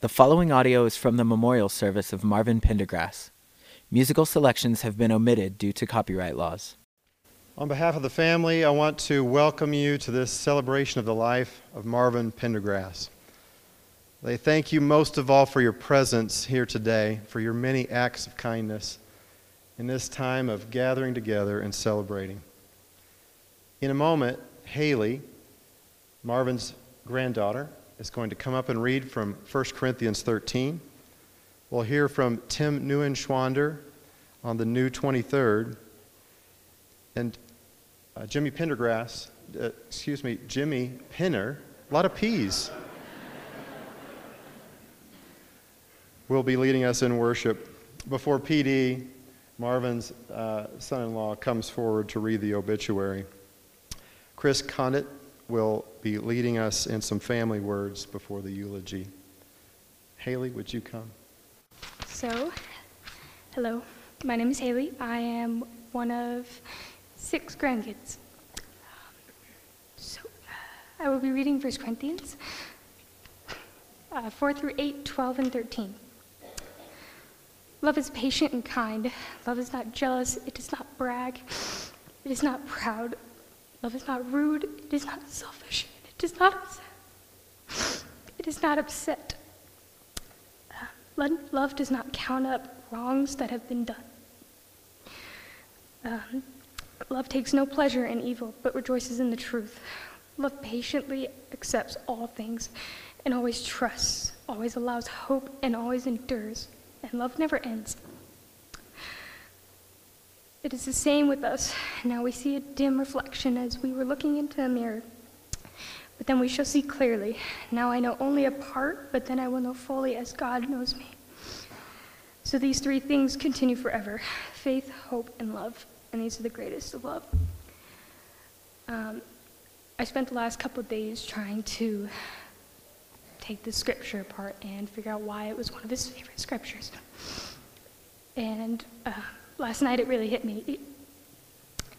The following audio is from the memorial service of Marvin Pendergrass. Musical selections have been omitted due to copyright laws. On behalf of the family, I want to welcome you to this celebration of the life of Marvin Pendergrass. They thank you most of all for your presence here today, for your many acts of kindness in this time of gathering together and celebrating. In a moment, Haley, Marvin's granddaughter, is going to come up and read from 1 Corinthians 13. We'll hear from Tim Neuenschwander on the new 23rd. And uh, Jimmy Pendergrass, uh, excuse me, Jimmy Pinner, a lot of P's, will be leading us in worship before PD, Marvin's uh, son in law, comes forward to read the obituary. Chris Condit will be leading us in some family words before the eulogy. Haley, would you come? So, hello, my name is Haley. I am one of six grandkids. So, uh, I will be reading 1 Corinthians uh, 4 through 8, 12, and 13. Love is patient and kind. Love is not jealous. It does not brag. It is not proud. Love is not rude. It is not selfish. it does not upset. It is not upset. Uh, love does not count up wrongs that have been done. Um, love takes no pleasure in evil, but rejoices in the truth. Love patiently accepts all things and always trusts, always allows hope, and always endures. And love never ends. It is the same with us. Now we see a dim reflection as we were looking into a mirror. But then we shall see clearly. Now I know only a part, but then I will know fully as God knows me. So these three things continue forever faith, hope, and love. And these are the greatest of love. Um, I spent the last couple of days trying to take the scripture apart and figure out why it was one of his favorite scriptures. And uh, last night it really hit me.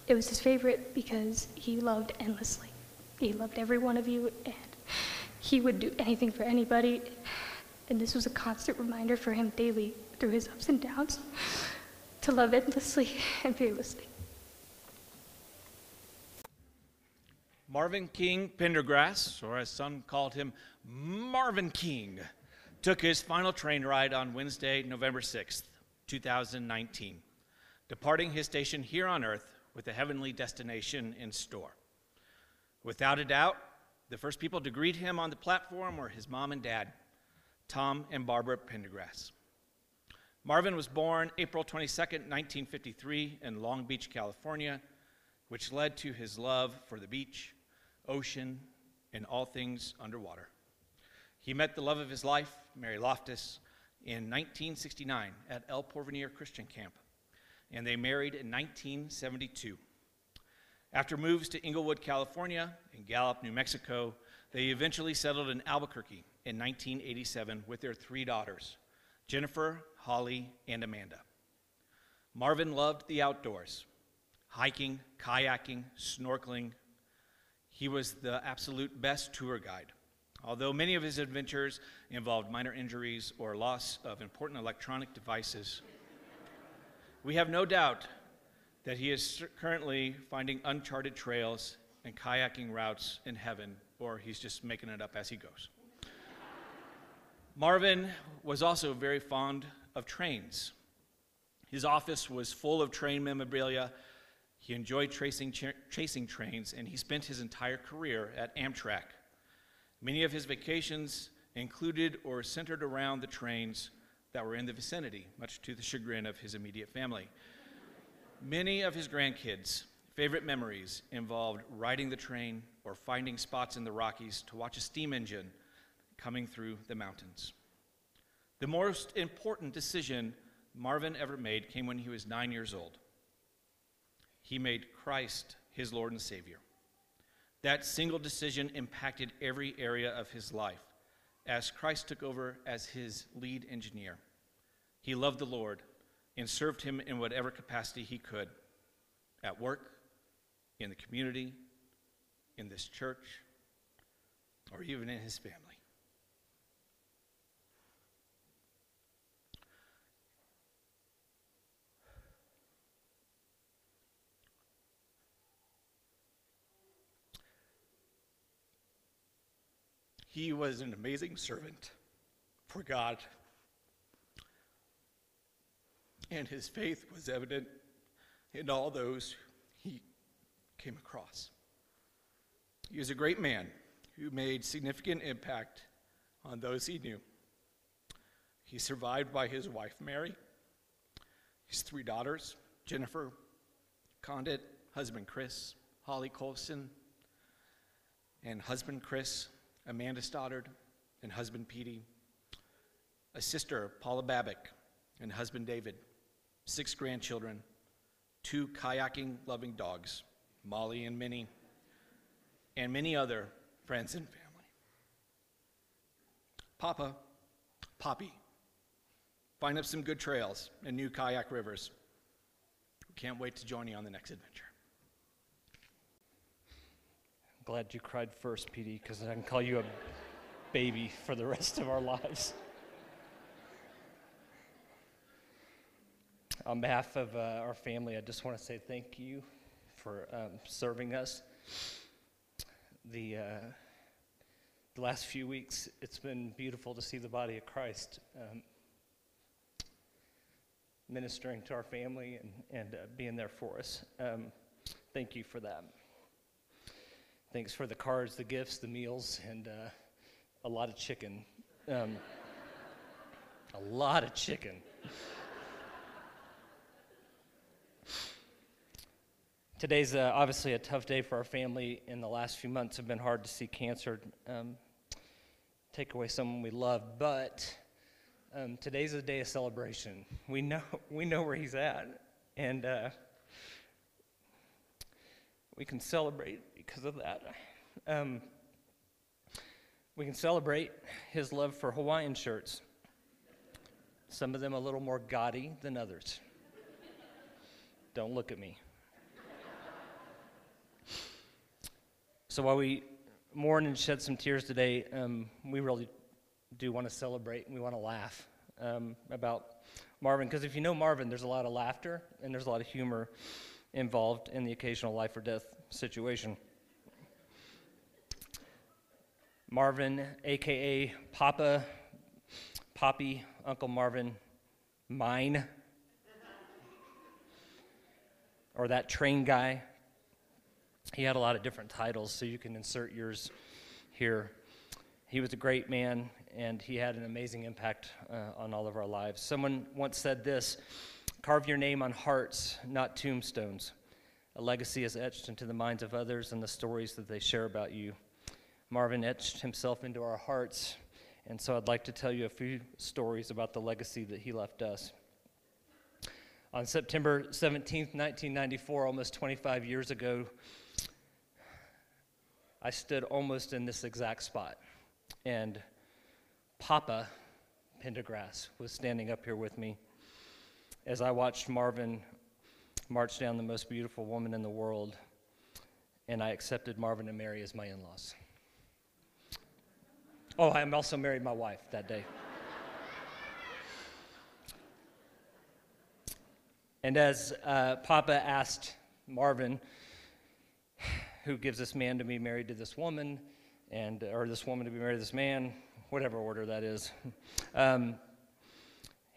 It was his favorite because he loved endlessly. He loved every one of you, and he would do anything for anybody. And this was a constant reminder for him daily through his ups and downs to love endlessly and fearlessly. Marvin King Pendergrass, or as some called him, Marvin King, took his final train ride on Wednesday, November 6th, 2019, departing his station here on earth with a heavenly destination in store. Without a doubt, the first people to greet him on the platform were his mom and dad, Tom and Barbara Pendergrass. Marvin was born April 22, 1953, in Long Beach, California, which led to his love for the beach, ocean, and all things underwater. He met the love of his life, Mary Loftus, in 1969 at El Porvenir Christian Camp, and they married in 1972. After moves to Inglewood, California, and Gallup, New Mexico, they eventually settled in Albuquerque in 1987 with their three daughters, Jennifer, Holly, and Amanda. Marvin loved the outdoors hiking, kayaking, snorkeling. He was the absolute best tour guide. Although many of his adventures involved minor injuries or loss of important electronic devices, we have no doubt that he is currently finding uncharted trails and kayaking routes in heaven, or he's just making it up as he goes. Marvin was also very fond of trains. His office was full of train memorabilia. He enjoyed tracing, ch- chasing trains, and he spent his entire career at Amtrak. Many of his vacations included or centered around the trains that were in the vicinity, much to the chagrin of his immediate family. Many of his grandkids' favorite memories involved riding the train or finding spots in the Rockies to watch a steam engine coming through the mountains. The most important decision Marvin ever made came when he was nine years old. He made Christ his Lord and Savior. That single decision impacted every area of his life as Christ took over as his lead engineer. He loved the Lord and served him in whatever capacity he could at work, in the community, in this church, or even in his family. He was an amazing servant for God, and his faith was evident in all those he came across. He was a great man who made significant impact on those he knew. He survived by his wife, Mary, his three daughters, Jennifer, Condit, husband Chris, Holly Colson, and husband Chris, Amanda Stoddard, and husband Petey, a sister, Paula Babick, and husband David, six grandchildren, two kayaking loving dogs, Molly and Minnie, and many other friends and family. Papa, Poppy, find up some good trails and new kayak rivers. Can't wait to join you on the next adventure. Glad you cried first, Petey, because I can call you a baby for the rest of our lives. On behalf of uh, our family, I just want to say thank you for um, serving us. The, uh, the last few weeks, it's been beautiful to see the body of Christ um, ministering to our family and, and uh, being there for us. Um, thank you for that. Thanks for the cards, the gifts, the meals, and uh, a lot of chicken. Um, a lot of chicken. Today's uh, obviously a tough day for our family. In the last few months, have been hard to see cancer um, take away someone we love. But um, today's a day of celebration. We know we know where he's at, and uh, we can celebrate because of that. Um, we can celebrate his love for Hawaiian shirts. Some of them a little more gaudy than others. Don't look at me. So while we mourn and shed some tears today, um, we really do want to celebrate and we want to laugh um, about Marvin. Because if you know Marvin, there's a lot of laughter and there's a lot of humor involved in the occasional life or death situation. Marvin, aka Papa, Poppy, Uncle Marvin, mine, or that train guy. He had a lot of different titles, so you can insert yours here. He was a great man, and he had an amazing impact uh, on all of our lives. Someone once said this carve your name on hearts, not tombstones. A legacy is etched into the minds of others and the stories that they share about you. Marvin etched himself into our hearts, and so I'd like to tell you a few stories about the legacy that he left us. On September 17th, 1994, almost 25 years ago, I stood almost in this exact spot. And Papa Pendergrass was standing up here with me as I watched Marvin march down the most beautiful woman in the world, and I accepted Marvin and Mary as my in laws. Oh, I also married my wife that day. and as uh, Papa asked Marvin, who gives this man to be married to this woman, and or this woman to be married to this man, whatever order that is. Um,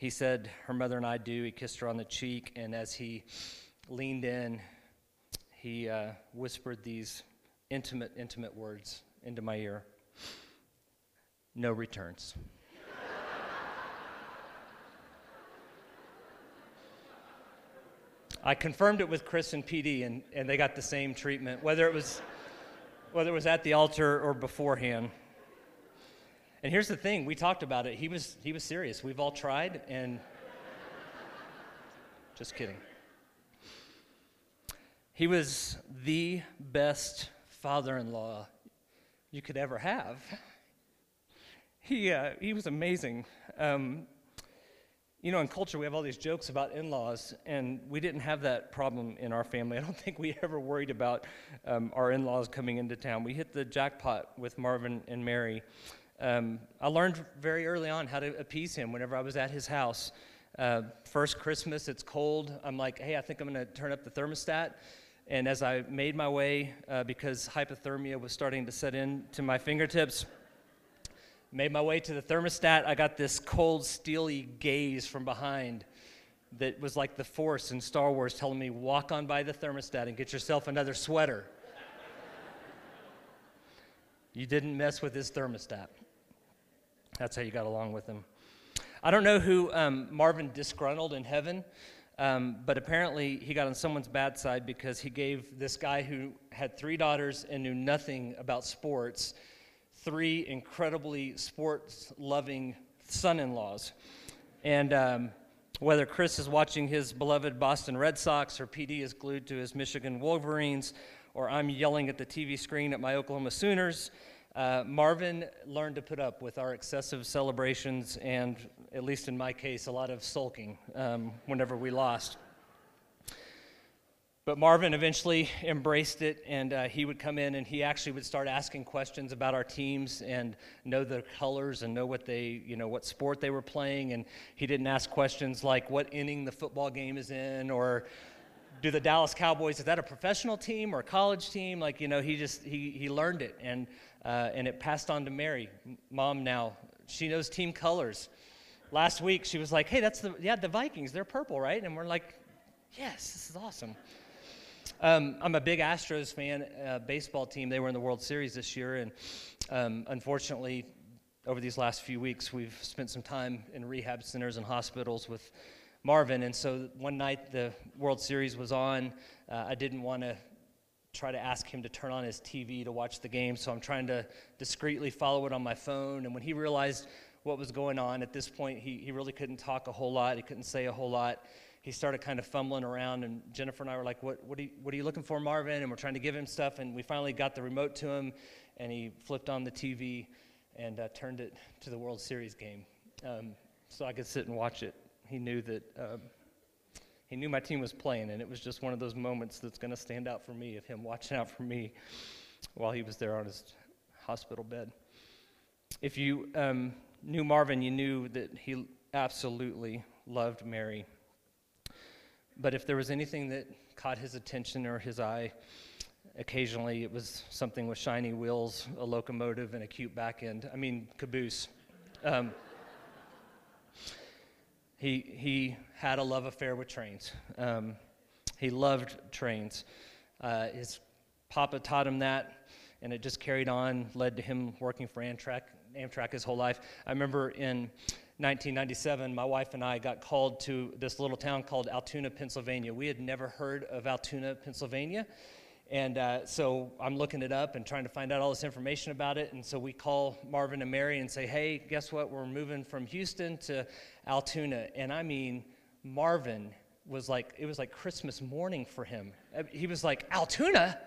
he said, Her mother and I do. He kissed her on the cheek, and as he leaned in, he uh, whispered these intimate, intimate words into my ear no returns. I confirmed it with Chris and PD, and, and they got the same treatment, whether it was whether it was at the altar or beforehand. And here's the thing: we talked about it. He was he was serious. We've all tried, and just kidding. He was the best father-in-law you could ever have he, uh, he was amazing. Um, you know, in culture, we have all these jokes about in laws, and we didn't have that problem in our family. I don't think we ever worried about um, our in laws coming into town. We hit the jackpot with Marvin and Mary. Um, I learned very early on how to appease him whenever I was at his house. Uh, first Christmas, it's cold. I'm like, hey, I think I'm going to turn up the thermostat. And as I made my way, uh, because hypothermia was starting to set in to my fingertips, Made my way to the thermostat. I got this cold, steely gaze from behind that was like the Force in Star Wars telling me, walk on by the thermostat and get yourself another sweater. you didn't mess with this thermostat. That's how you got along with him. I don't know who um, Marvin disgruntled in heaven, um, but apparently he got on someone's bad side because he gave this guy who had three daughters and knew nothing about sports three incredibly sports loving son in laws. And um, whether Chris is watching his beloved Boston Red Sox or PD is glued to his Michigan Wolverines or I'm yelling at the TV screen at my Oklahoma Sooners, uh, Marvin learned to put up with our excessive celebrations and, at least in my case, a lot of sulking um, whenever we lost. But Marvin eventually embraced it, and uh, he would come in and he actually would start asking questions about our teams and know the colors and know what they, you know, what sport they were playing. And he didn't ask questions like what inning the football game is in or do the Dallas Cowboys is that a professional team or a college team? Like you know, he just he he learned it and uh, and it passed on to Mary, mom. Now she knows team colors. Last week she was like, "Hey, that's the yeah the Vikings. They're purple, right?" And we're like, "Yes, this is awesome." Um, I'm a big Astros fan, uh, baseball team. They were in the World Series this year, and um, unfortunately, over these last few weeks, we've spent some time in rehab centers and hospitals with Marvin. And so one night the World Series was on. Uh, I didn't want to try to ask him to turn on his TV to watch the game, so I'm trying to discreetly follow it on my phone. And when he realized what was going on, at this point, he, he really couldn't talk a whole lot, he couldn't say a whole lot he started kind of fumbling around, and Jennifer and I were like, what, what, are you, what are you looking for, Marvin? And we're trying to give him stuff, and we finally got the remote to him, and he flipped on the TV and uh, turned it to the World Series game um, so I could sit and watch it. He knew that. Um, he knew my team was playing, and it was just one of those moments that's going to stand out for me of him watching out for me while he was there on his hospital bed. If you um, knew Marvin, you knew that he absolutely loved Mary. But if there was anything that caught his attention or his eye, occasionally it was something with shiny wheels, a locomotive, and a cute back end. I mean, caboose. Um, he, he had a love affair with trains. Um, he loved trains. Uh, his papa taught him that, and it just carried on, led to him working for Amtrak, Amtrak his whole life. I remember in 1997, my wife and I got called to this little town called Altoona, Pennsylvania. We had never heard of Altoona, Pennsylvania. And uh, so I'm looking it up and trying to find out all this information about it. And so we call Marvin and Mary and say, hey, guess what? We're moving from Houston to Altoona. And I mean, Marvin was like, it was like Christmas morning for him. Uh, he was like, Altoona?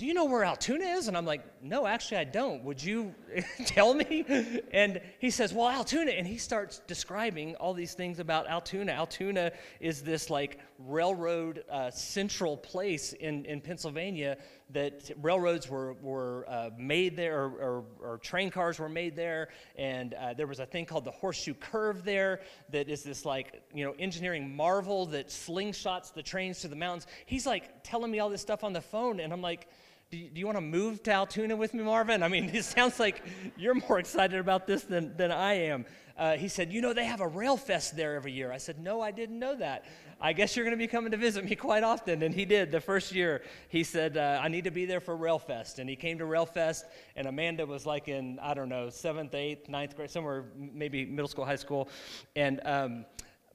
Do you know where Altoona is? And I'm like, no, actually, I don't. Would you tell me? And he says, well, Altoona. And he starts describing all these things about Altoona. Altoona is this like railroad uh, central place in, in Pennsylvania that railroads were, were uh, made there, or, or, or, train cars were made there. And uh, there was a thing called the Horseshoe Curve there that is this like, you know, engineering marvel that slingshots the trains to the mountains. He's like telling me all this stuff on the phone. And I'm like, do you, you want to move to Altoona with me, Marvin? I mean, it sounds like you're more excited about this than, than I am. Uh, he said, You know, they have a rail fest there every year. I said, No, I didn't know that. I guess you're going to be coming to visit me quite often. And he did. The first year, he said, uh, I need to be there for Rail Fest. And he came to Rail Fest, and Amanda was like in, I don't know, seventh, eighth, ninth grade, somewhere, maybe middle school, high school. And um,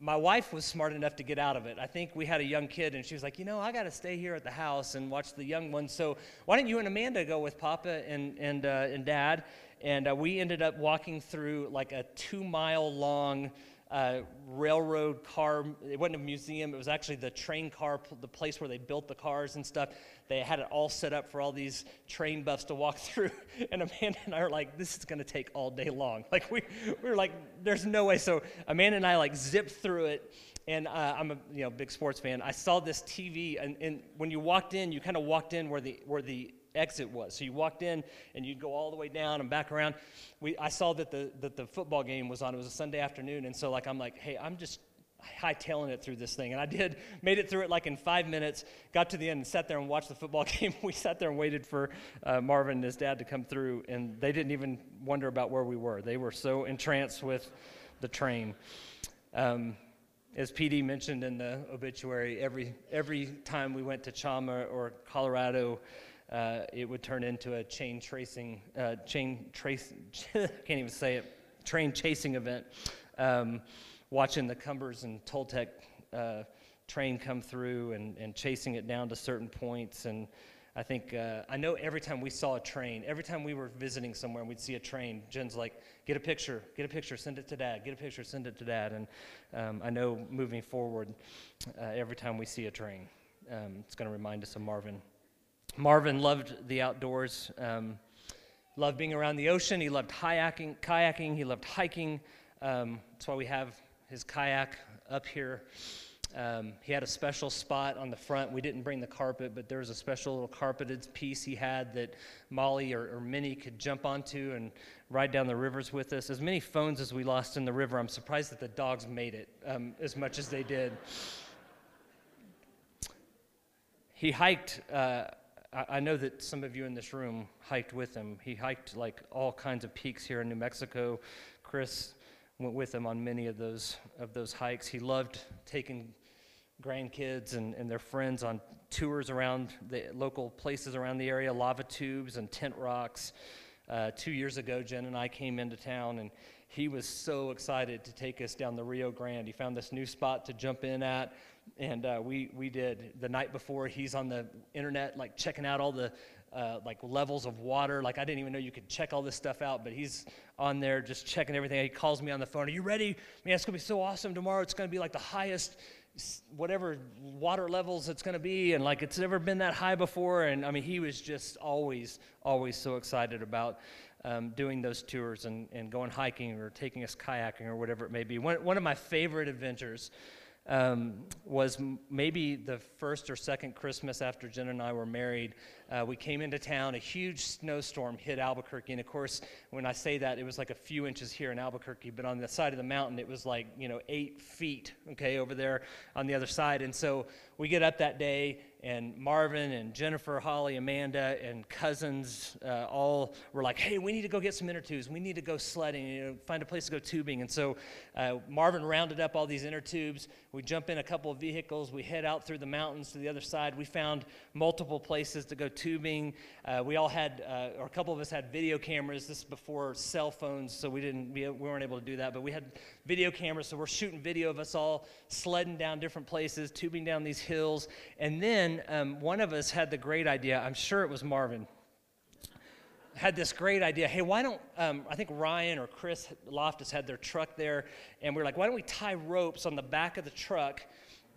my wife was smart enough to get out of it. I think we had a young kid, and she was like, you know, I got to stay here at the house and watch the young ones. So why don't you and Amanda go with Papa and and uh, and Dad? And uh, we ended up walking through like a two mile long uh, railroad car. It wasn't a museum. It was actually the train car, the place where they built the cars and stuff. They had it all set up for all these train buffs to walk through. And Amanda and I are like, this is going to take all day long. Like we, we were like, there's no way. So Amanda and I like zipped through it. And uh, I'm a you know big sports fan. I saw this TV, and, and when you walked in, you kind of walked in where the where the exit was. So you walked in and you'd go all the way down and back around. We, I saw that the, that the football game was on. It was a Sunday afternoon. And so like, I'm like, hey, I'm just hightailing it through this thing. And I did, made it through it like in five minutes, got to the end and sat there and watched the football game. we sat there and waited for uh, Marvin and his dad to come through, and they didn't even wonder about where we were. They were so entranced with the train. Um, as PD mentioned in the obituary, every, every time we went to Chama or Colorado, uh, it would turn into a chain tracing, uh, chain trace, I can't even say it, train chasing event. Um, watching the Cumbres and Toltec uh, train come through and, and chasing it down to certain points. And I think, uh, I know every time we saw a train, every time we were visiting somewhere and we'd see a train, Jen's like, get a picture, get a picture, send it to dad, get a picture, send it to dad. And um, I know moving forward, uh, every time we see a train, um, it's going to remind us of Marvin. Marvin loved the outdoors, um, loved being around the ocean. He loved kayaking, kayaking. He loved hiking. Um, that's why we have his kayak up here. Um, he had a special spot on the front. We didn't bring the carpet, but there was a special little carpeted piece he had that Molly or, or Minnie could jump onto and ride down the rivers with us. As many phones as we lost in the river, I'm surprised that the dogs made it um, as much as they did. He hiked. Uh, I know that some of you in this room hiked with him. He hiked like all kinds of peaks here in New Mexico. Chris went with him on many of those of those hikes. He loved taking grandkids and, and their friends on tours around the local places around the area, lava tubes and tent rocks. Uh, two years ago, Jen and I came into town, and he was so excited to take us down the Rio Grande. He found this new spot to jump in at, and uh, we we did the night before. He's on the internet, like checking out all the uh, like levels of water. Like I didn't even know you could check all this stuff out, but he's on there just checking everything. He calls me on the phone. Are you ready? Man, it's gonna be so awesome tomorrow. It's gonna be like the highest whatever water levels it's going to be and like it's never been that high before and i mean he was just always always so excited about um, doing those tours and, and going hiking or taking us kayaking or whatever it may be one, one of my favorite adventures um, was maybe the first or second Christmas after Jen and I were married. Uh, we came into town, a huge snowstorm hit Albuquerque. And of course, when I say that, it was like a few inches here in Albuquerque, but on the side of the mountain, it was like, you know, eight feet, okay, over there on the other side. And so we get up that day, and Marvin and Jennifer, Holly, Amanda, and cousins uh, all were like, "Hey, we need to go get some inner tubes. We need to go sledding. You know, find a place to go tubing." And so uh, Marvin rounded up all these inner tubes. We jump in a couple of vehicles. We head out through the mountains to the other side. We found multiple places to go tubing. Uh, we all had, uh, or a couple of us had video cameras. This is before cell phones, so we didn't, we weren't able to do that. But we had video cameras, so we're shooting video of us all sledding down different places, tubing down these hills, and then um, one of us had the great idea, I'm sure it was Marvin, had this great idea. Hey, why don't, um, I think Ryan or Chris Loftus had their truck there, and we are like, why don't we tie ropes on the back of the truck,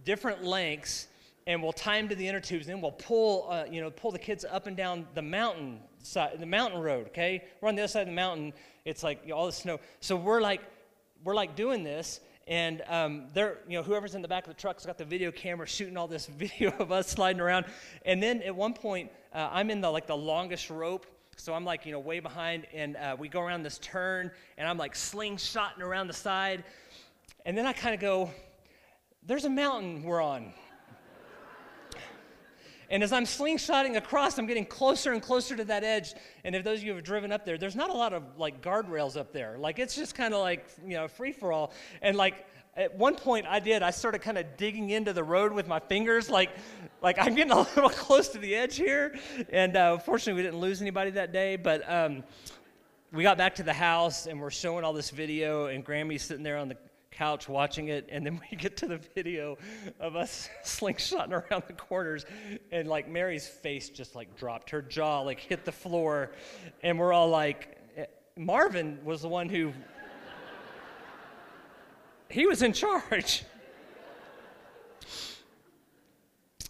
different lengths, and we'll tie them to the inner tubes, and then we'll pull, uh, you know, pull the kids up and down the mountain side, the mountain road, okay? We're on the other side of the mountain. It's like you know, all the snow. So we're like, we're like doing this, and um, they're, you know, whoever's in the back of the truck's got the video camera shooting all this video of us sliding around. And then at one point, uh, I'm in the like the longest rope, so I'm like, you know, way behind, and uh, we go around this turn, and I'm like slingshotting around the side, and then I kind of go, "There's a mountain we're on." And as I'm slingshotting across, I'm getting closer and closer to that edge. And if those of you have driven up there, there's not a lot of like guardrails up there. Like it's just kind of like, you know, free for all. And like at one point I did, I started kind of digging into the road with my fingers, like, like I'm getting a little close to the edge here. And uh, fortunately, we didn't lose anybody that day. But um, we got back to the house and we're showing all this video, and Grammy's sitting there on the couch watching it, and then we get to the video of us slingshotting around the corners, and like Mary's face just like dropped, her jaw like hit the floor, and we're all like, eh, Marvin was the one who, he was in charge.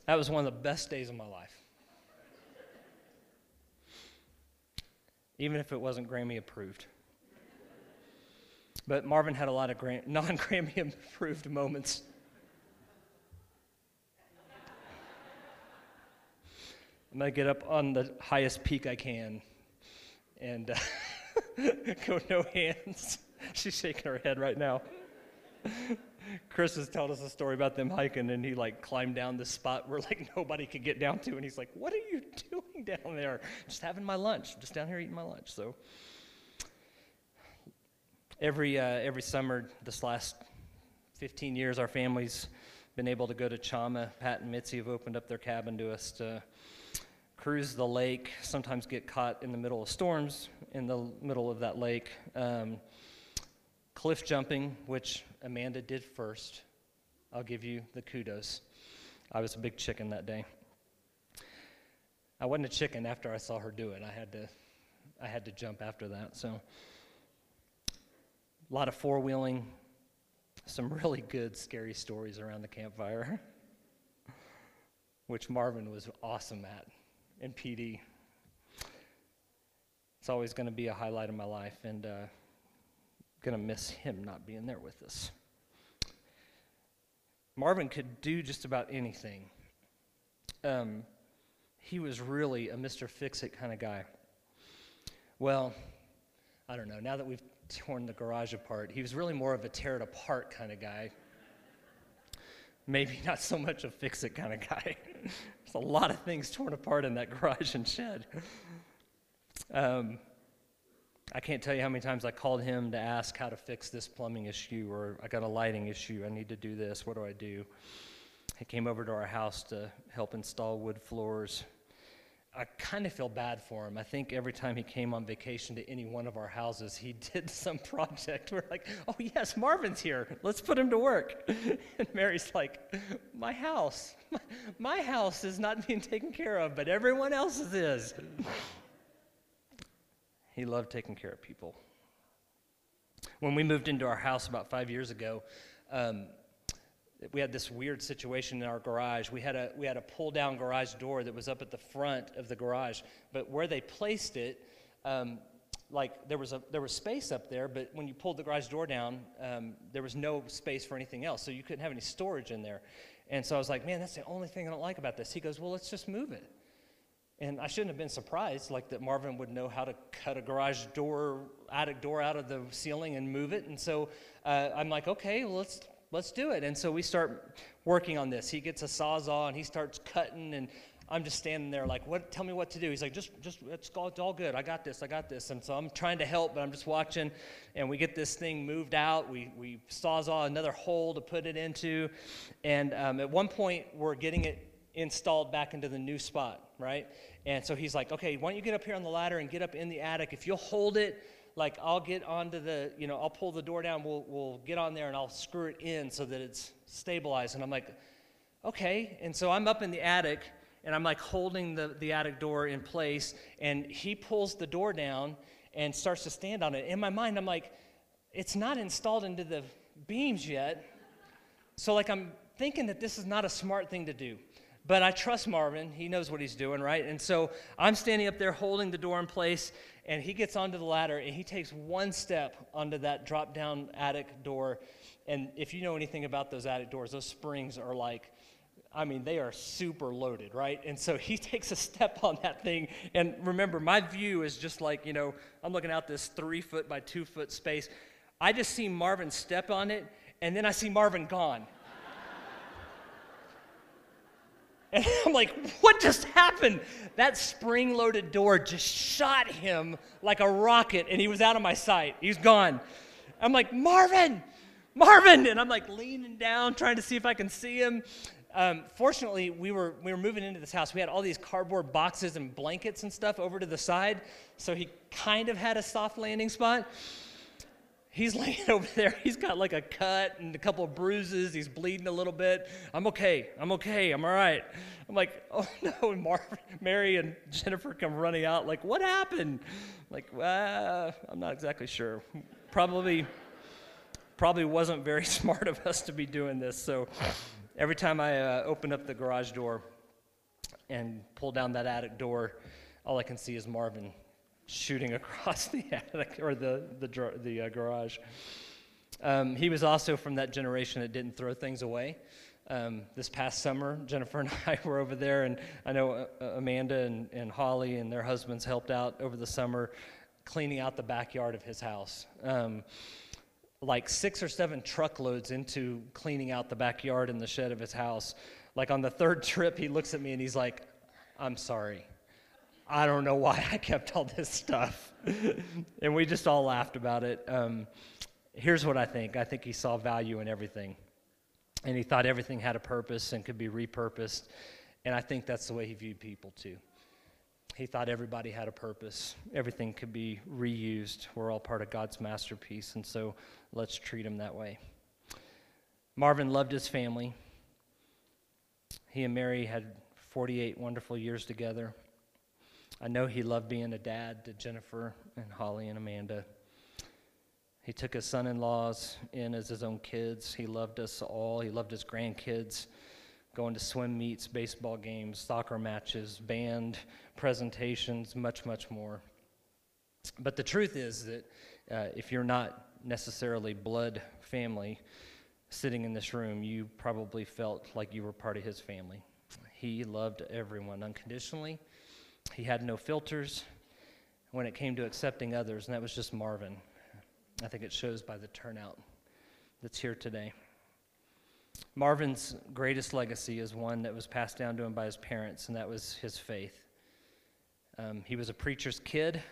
That was one of the best days of my life. Even if it wasn't Grammy approved. But Marvin had a lot of non Grammy approved moments. I'm going to get up on the highest peak I can and uh, go no hands. She's shaking her head right now. Chris was telling us a story about them hiking, and he like climbed down this spot where like nobody could get down to, and he's like, "What are you doing down there? Just having my lunch, just down here eating my lunch." So every uh, every summer, this last 15 years, our family's been able to go to Chama. Pat and Mitzi have opened up their cabin to us to cruise the lake. Sometimes get caught in the middle of storms in the middle of that lake. Um, cliff jumping, which Amanda did first. I'll give you the kudos. I was a big chicken that day. I wasn't a chicken after I saw her do it. I had to, I had to jump after that. So, a lot of four wheeling, some really good scary stories around the campfire, which Marvin was awesome at in PD. It's always going to be a highlight of my life, and. Uh, going to miss him not being there with us. Marvin could do just about anything. Um, he was really a Mr. Fix It kind of guy. Well, I don't know. Now that we've torn the garage apart, he was really more of a tear it apart kind of guy. Maybe not so much a fix it kind of guy. There's a lot of things torn apart in that garage and shed. Um, I can't tell you how many times I called him to ask how to fix this plumbing issue, or I got a lighting issue, I need to do this, what do I do? He came over to our house to help install wood floors. I kind of feel bad for him. I think every time he came on vacation to any one of our houses, he did some project. We're like, oh, yes, Marvin's here. Let's put him to work. And Mary's like, my house, my, house is not being taken care of, but everyone else's is. He loved taking care of people. When we moved into our house about five years ago, um, we had this weird situation in our garage. We had a we had a pull down garage door that was up at the front of the garage, but where they placed it, um, like there was a there was space up there, but when you pulled the garage door down, um, there was no space for anything else, so you couldn't have any storage in there. And so I was like, man, that's the only thing I don't like about this. He goes, well, let's just move it. And I shouldn't have been surprised, like that Marvin would know how to cut a garage door, attic door out of the ceiling and move it. And so uh, I'm like, okay, well, let's let's do it. And so we start working on this. He gets a sawzall and he starts cutting, and I'm just standing there like, what? Tell me what to do. He's like, just just it's all, it's all good. I got this. I got this. And so I'm trying to help, but I'm just watching. And we get this thing moved out. We we sawzall another hole to put it into, and um, at one point we're getting it installed back into the new spot, right? And so he's like, okay, why don't you get up here on the ladder and get up in the attic? If you'll hold it, like I'll get onto the, you know, I'll pull the door down, we'll, we'll get on there and I'll screw it in so that it's stabilized. And I'm like, okay. And so I'm up in the attic and I'm like holding the, the attic door in place and he pulls the door down and starts to stand on it. In my mind, I'm like, it's not installed into the beams yet. So like I'm thinking that this is not a smart thing to do. But I trust Marvin. He knows what he's doing, right? And so I'm standing up there holding the door in place, and he gets onto the ladder and he takes one step onto that drop down attic door. And if you know anything about those attic doors, those springs are like, I mean, they are super loaded, right? And so he takes a step on that thing. And remember, my view is just like, you know, I'm looking out this three foot by two foot space. I just see Marvin step on it, and then I see Marvin gone. And I'm like, what just happened? That spring loaded door just shot him like a rocket, and he was out of my sight. He's gone. I'm like, Marvin, Marvin. And I'm like leaning down, trying to see if I can see him. Um, fortunately, we were, we were moving into this house. We had all these cardboard boxes and blankets and stuff over to the side, so he kind of had a soft landing spot. He's laying over there. He's got like a cut and a couple of bruises. He's bleeding a little bit. I'm okay. I'm okay. I'm all right. I'm like, oh no. And Mar- Mary and Jennifer come running out, like, what happened? I'm like, uh, I'm not exactly sure. Probably, probably wasn't very smart of us to be doing this. So every time I uh, open up the garage door and pull down that attic door, all I can see is Marvin shooting across the attic or the, the, the uh, garage. Um, he was also from that generation that didn't throw things away. Um, this past summer, Jennifer and I were over there, and I know uh, uh, Amanda and, and Holly and their husbands helped out over the summer cleaning out the backyard of his house. Um, like six or seven truckloads into cleaning out the backyard and the shed of his house. Like on the third trip, he looks at me and he's like, I'm sorry. I don't know why I kept all this stuff. and we just all laughed about it. Um, here's what I think I think he saw value in everything. And he thought everything had a purpose and could be repurposed. And I think that's the way he viewed people too. He thought everybody had a purpose, everything could be reused. We're all part of God's masterpiece. And so let's treat him that way. Marvin loved his family. He and Mary had 48 wonderful years together. I know he loved being a dad to Jennifer and Holly and Amanda. He took his son in laws in as his own kids. He loved us all. He loved his grandkids, going to swim meets, baseball games, soccer matches, band presentations, much, much more. But the truth is that uh, if you're not necessarily blood family sitting in this room, you probably felt like you were part of his family. He loved everyone unconditionally he had no filters when it came to accepting others, and that was just Marvin. I think it shows by the turnout that's here today. Marvin's greatest legacy is one that was passed down to him by his parents, and that was his faith. Um, he was a preacher's kid,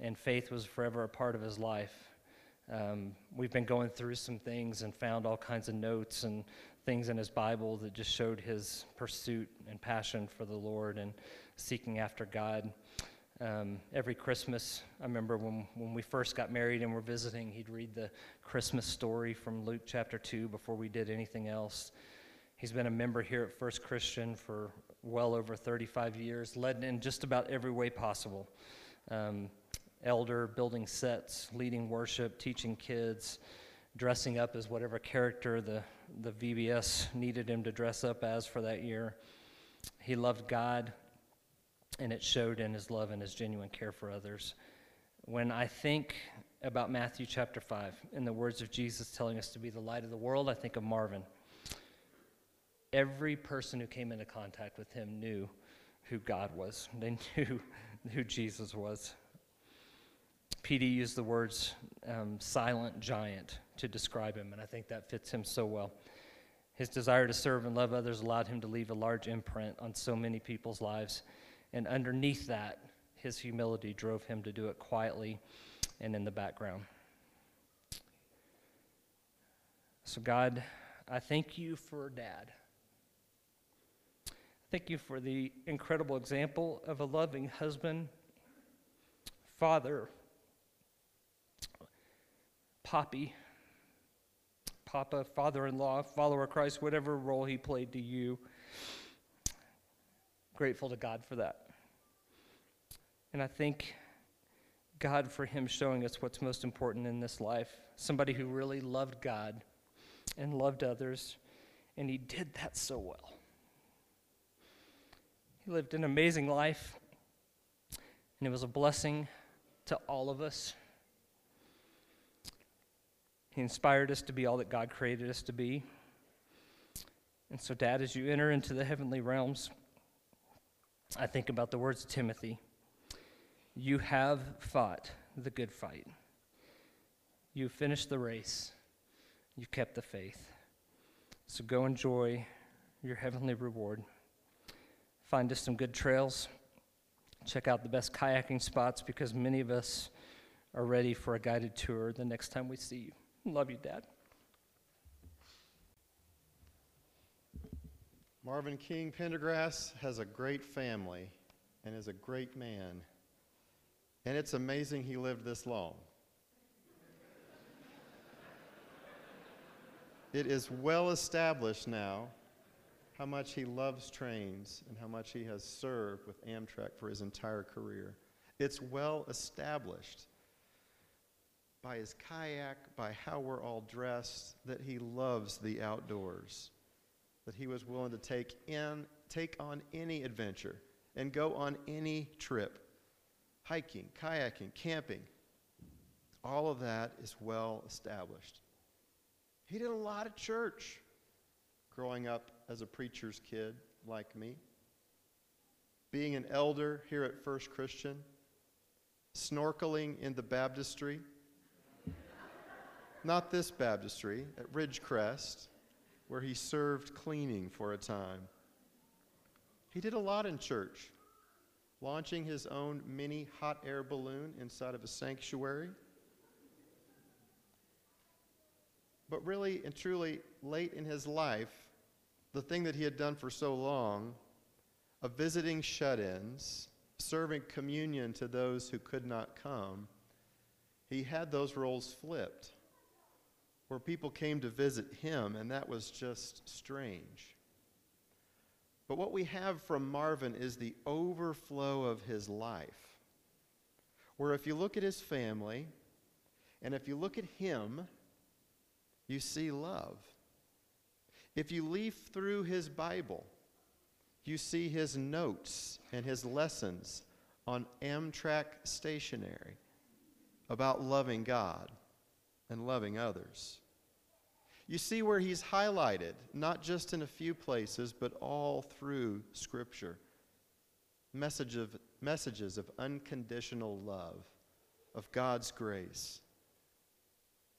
and faith was forever a part of his life. Um, we've been going through some things and found all kinds of notes and things in his Bible that just showed his pursuit and passion for the Lord. And seeking after God. Um, every Christmas, I remember when, when we first got married and were visiting, he'd read the Christmas story from Luke chapter 2 before we did anything else. He's been a member here at First Christian for well over 35 years, led in just about every way possible. Um, elder, building sets, leading worship, teaching kids, dressing up as whatever character the, the VBS needed him to dress up as for that year. He loved God, and it showed in his love and his genuine care for others. When I think about Matthew chapter 5 and the words of Jesus telling us to be the light of the world, I think of Marvin. Every person who came into contact with him knew who God was, they knew who Jesus was. PD used the words um, silent giant to describe him, and I think that fits him so well. His desire to serve and love others allowed him to leave a large imprint on so many people's lives. And underneath that, his humility drove him to do it quietly and in the background. So, God, I thank you for dad. Thank you for the incredible example of a loving husband, father, poppy, papa, father in law, follower of Christ, whatever role he played to you grateful to God for that. And I thank God for Him showing us what's most important in this life. Somebody who really loved God and loved others, and He did that so well. He lived an amazing life, and it was a blessing to all of us. He inspired us to be all that God created us to be. And so, Dad, as you enter into the heavenly realms, I think about the words of Timothy You have fought the good fight, you finished the race, you kept the faith. So go enjoy your heavenly reward. Find us some good trails. Check out the best kayaking spots because many of us are ready for a guided tour the next time we see you. Love you, Dad. Marvin King Pendergrass has a great family and is a great man. And it's amazing he lived this long. it is well established now how much he loves trains and how much he has served with Amtrak for his entire career. It's well established by his kayak, by how we're all dressed, that he loves the outdoors that he was willing to take in take on any adventure and go on any trip. Hiking kayaking camping all of that is well established. He did a lot of church growing up as a preacher's kid like me. Being an elder here at first christian snorkeling in the baptistry not this baptistry, at Ridgecrest, where he served cleaning for a time. He did a lot in church, launching his own mini hot air balloon inside of a sanctuary. But really and truly, late in his life, the thing that he had done for so long of visiting shut ins, serving communion to those who could not come, he had those roles flipped, where people came to visit him, and that was just strange. But what we have from Marvin is the overflow of his life. Where if you look at his family, and if you look at him, you see love. If you leaf through his Bible, you see his notes and his lessons on Amtrak stationery about loving God and loving others. You see where he's highlighted, not just in a few places, but all through Scripture. Message of, messages of unconditional love, of God's grace.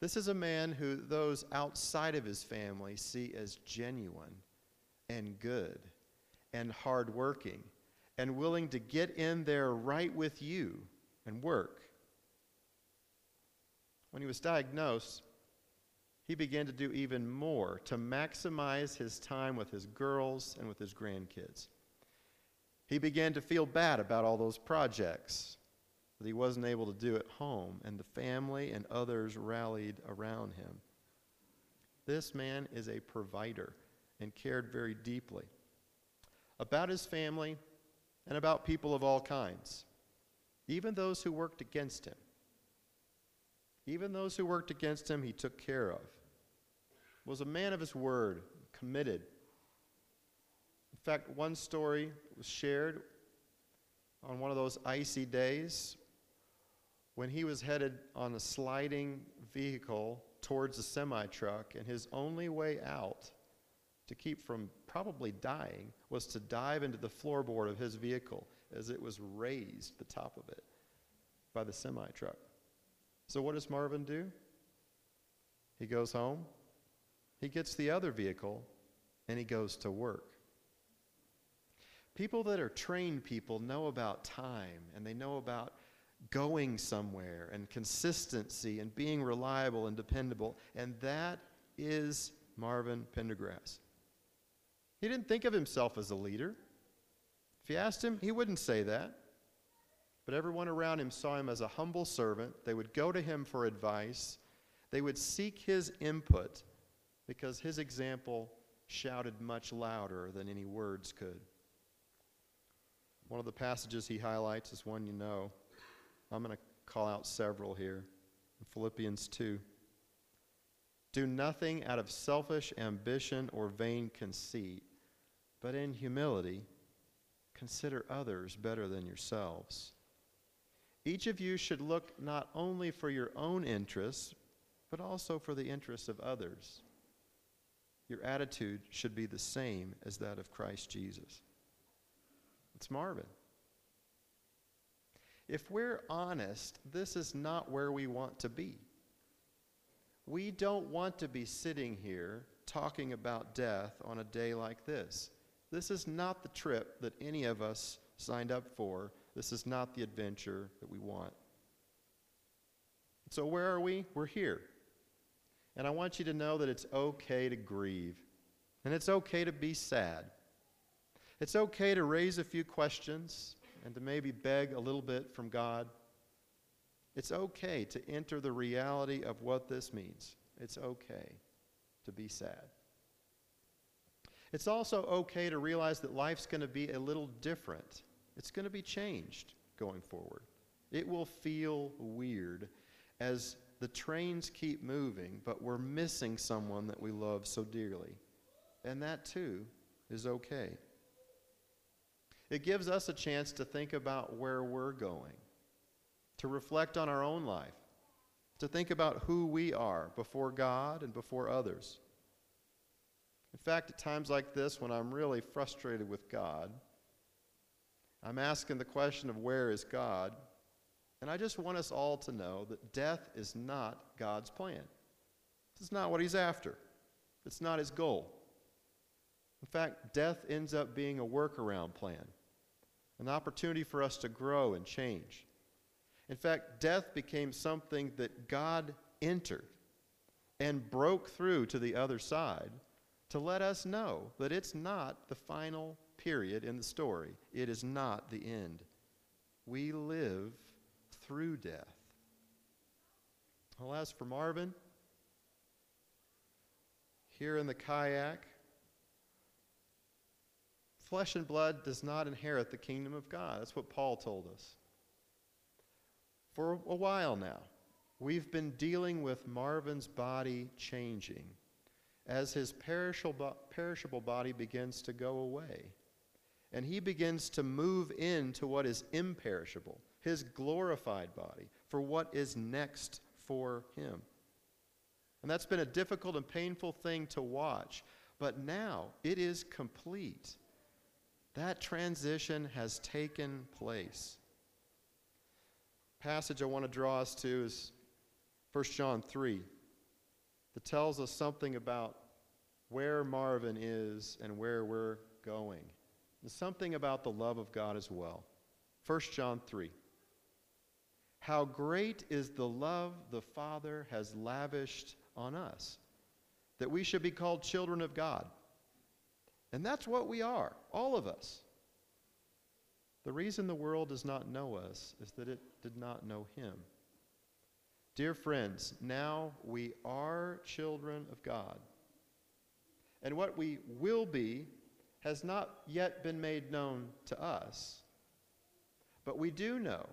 This is a man who those outside of his family see as genuine and good and hardworking and willing to get in there right with you and work. When he was diagnosed, he began to do even more to maximize his time with his girls and with his grandkids. He began to feel bad about all those projects that he wasn't able to do at home, and the family and others rallied around him. This man is a provider and cared very deeply about his family and about people of all kinds, even those who worked against him. Even those who worked against him, he took care of was a man of his word, committed. In fact, one story was shared on one of those icy days when he was headed on a sliding vehicle towards a semi truck, and his only way out to keep from probably dying was to dive into the floorboard of his vehicle as it was raised, the top of it, by the semi truck. So, what does Marvin do? He goes home, he gets the other vehicle and he goes to work. People that are trained people know about time and they know about going somewhere and consistency and being reliable and dependable. And that is Marvin Pendergrass. He didn't think of himself as a leader. If you asked him, he wouldn't say that. But everyone around him saw him as a humble servant. They would go to him for advice, they would seek his input because his example shouted much louder than any words could. One of the passages he highlights is one you know. I'm going to call out several here. Philippians 2. Do nothing out of selfish ambition or vain conceit, but in humility consider others better than yourselves. Each of you should look not only for your own interests, but also for the interests of others your attitude should be the same as that of Christ Jesus. It's Marvin. If we're honest, this is not where we want to be. We don't want to be sitting here talking about death on a day like this. This is not the trip that any of us signed up for. This is not the adventure that we want. So, where are we? We're here. And I want you to know that it's okay to grieve, and it's okay to be sad. It's okay to raise a few questions and to maybe beg a little bit from God. It's okay to enter the reality of what this means. It's okay to be sad. It's also okay to realize that life's going to be a little different. It's going to be changed going forward. It will feel weird as the trains keep moving, but we're missing someone that we love so dearly. And that too is okay. It gives us a chance to think about where we're going, to reflect on our own life, to think about who we are before God and before others. In fact, at times like this, when I'm really frustrated with God, I'm asking the question of where is God? And I just want us all to know that death is not God's plan. It's not what he's after, it's not his goal. In fact, death ends up being a workaround plan, an opportunity for us to grow and change. In fact, death became something that God entered and broke through to the other side to let us know that it's not the final period in the story. It is not the end. We live through death. Well, as for Marvin, here in the kayak, flesh and blood does not inherit the kingdom of God. That's what Paul told us. For a while now, we've been dealing with Marvin's body changing as his perishable body begins to go away. And he begins to move into what is imperishable, his glorified body, for what is next for him. And that's been a difficult and painful thing to watch. But now it is complete. That transition has taken place. Passage I want to draw us to is 1 John 3 that tells us something about where Marvin is and where we're going. And something about the love of God as well. 1 John 3. How great is the love the Father has lavished on us, that we should be called children of God. And that's what we are, all of us. The reason the world does not know us is that it did not know Him. Dear friends, now we are children of God. And what we will be has not yet been made known to us. But we do know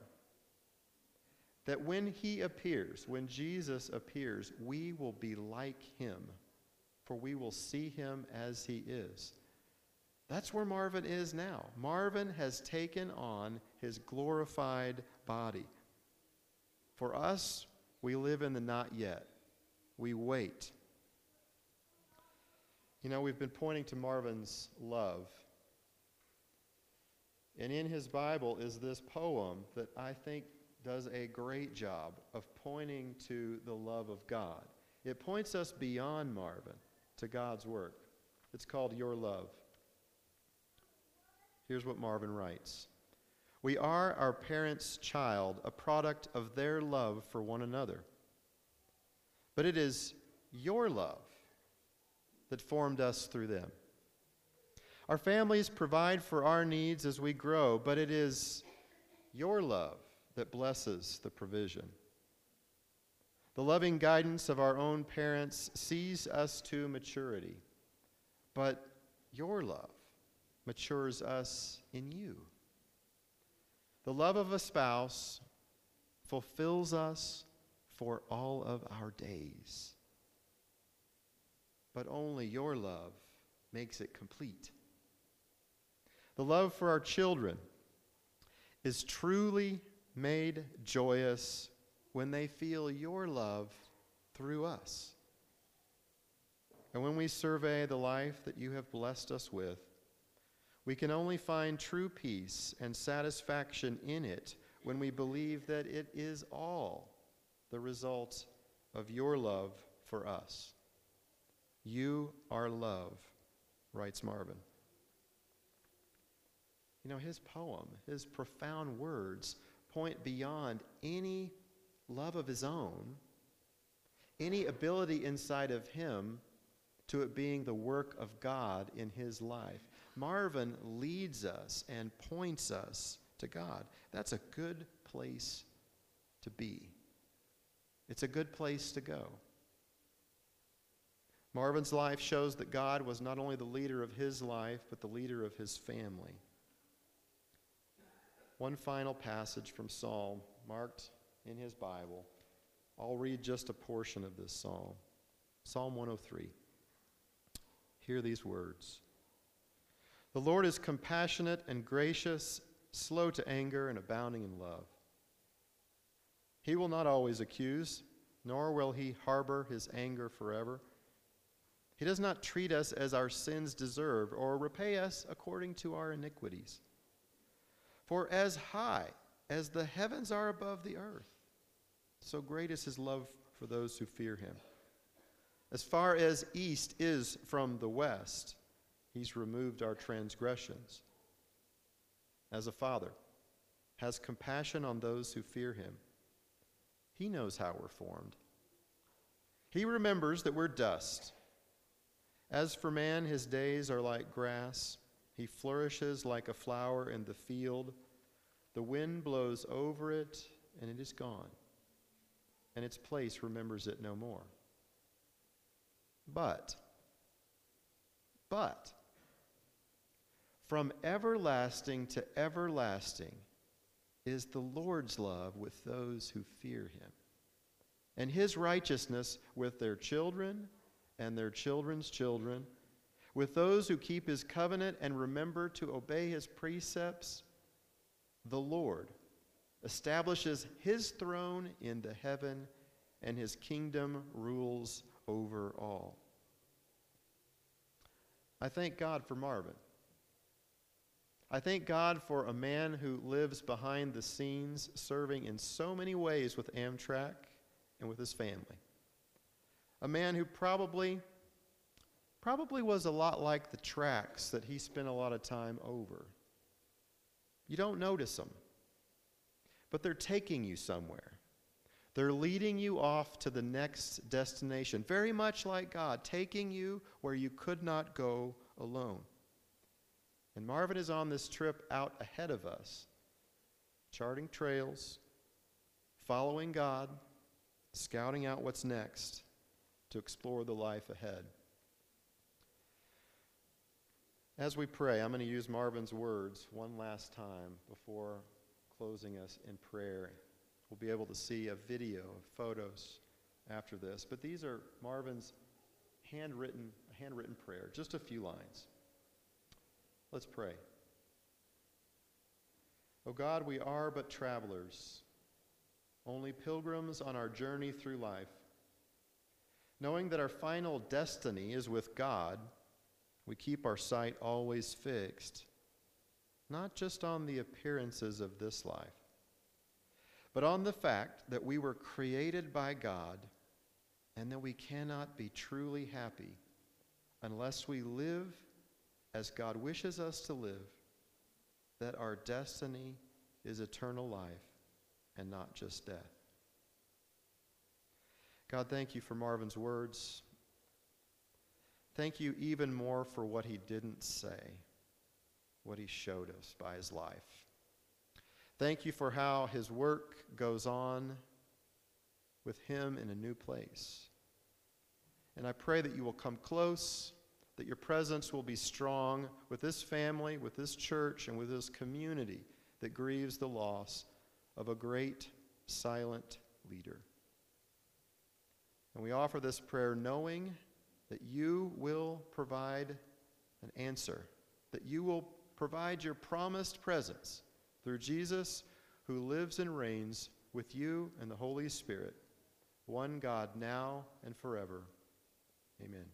that when he appears, when Jesus appears, we will be like him, for we will see him as he is. That's where Marvin is now. Marvin has taken on his glorified body. For us, we live in the not yet. We wait. You know, we've been pointing to Marvin's love. And in his Bible is this poem that I think does a great job of pointing to the love of God. It points us beyond Marvin to God's work. It's called Your Love. Here's what Marvin writes We are our parents' child, a product of their love for one another. But it is your love that formed us through them. Our families provide for our needs as we grow, but it is your love that blesses the provision. The loving guidance of our own parents sees us to maturity, but your love matures us in you. The love of a spouse fulfills us for all of our days but only your love makes it complete. The love for our children is truly made joyous when they feel your love through us. And when we survey the life that you have blessed us with, we can only find true peace and satisfaction in it when we believe that it is all the result of your love for us. You are love, writes Marvin. You know, his poem, his profound words point beyond any love of his own, any ability inside of him to it being the work of God in his life. Marvin leads us and points us to God. That's a good place to be. It's a good place to go. Marvin's life shows that God was not only the leader of his life, but the leader of his family. One final passage from Psalm marked in his Bible. I'll read just a portion of this psalm. Psalm 103. Hear these words The Lord is compassionate and gracious, slow to anger, and abounding in love. He will not always accuse, nor will he harbor his anger forever. He does not treat us as our sins deserve or repay us according to our iniquities. For as high as the heavens are above the earth, so great is his love for those who fear him. As far as east is from the west, He's removed our transgressions. As a father, has compassion on those who fear Him. He knows how we're formed. He remembers that we're dust. As for man, his days are like grass. He flourishes like a flower in the field. The wind blows over it, and it is gone, and its place remembers it no more. But, but, from everlasting to everlasting is the Lord's love with those who fear him, and his righteousness with their children and their children's children, with those who keep his covenant and remember to obey his precepts. The Lord establishes his throne in the heaven, and his kingdom rules over all. I thank God for Marvin. I thank God for a man who lives behind the scenes, serving in so many ways with Amtrak and with his family. A man who probably probably was a lot like the tracks that he spent a lot of time over. You don't notice them, but they're taking you somewhere. They're leading you off to the next destination, very much like God, taking you where you could not go alone. And Marvin is on this trip out ahead of us, charting trails, following God, scouting out what's next to explore the life ahead. As we pray, I'm going to use Marvin's words one last time before closing us in prayer. We'll be able to see a video of photos after this, but these are Marvin's handwritten handwritten prayer, just a few lines. Let's pray. O oh God, we are but travelers, only pilgrims on our journey through life. Knowing that our final destiny is with God, we keep our sight always fixed, not just on the appearances of this life, but on the fact that we were created by God and that we cannot be truly happy unless we live as God wishes us to live, that our destiny is eternal life and not just death. God, thank you for Marvin's words. Thank you even more for what he didn't say, what he showed us by his life. Thank you for how his work goes on with him in a new place. And I pray that you will come close that your presence will be strong with this family, with this church, and with this community that grieves the loss of a great silent leader. And we offer this prayer knowing that you will provide an answer, that you will provide your promised presence through Jesus, who lives and reigns with you and the Holy Spirit, one God now and forever. Amen.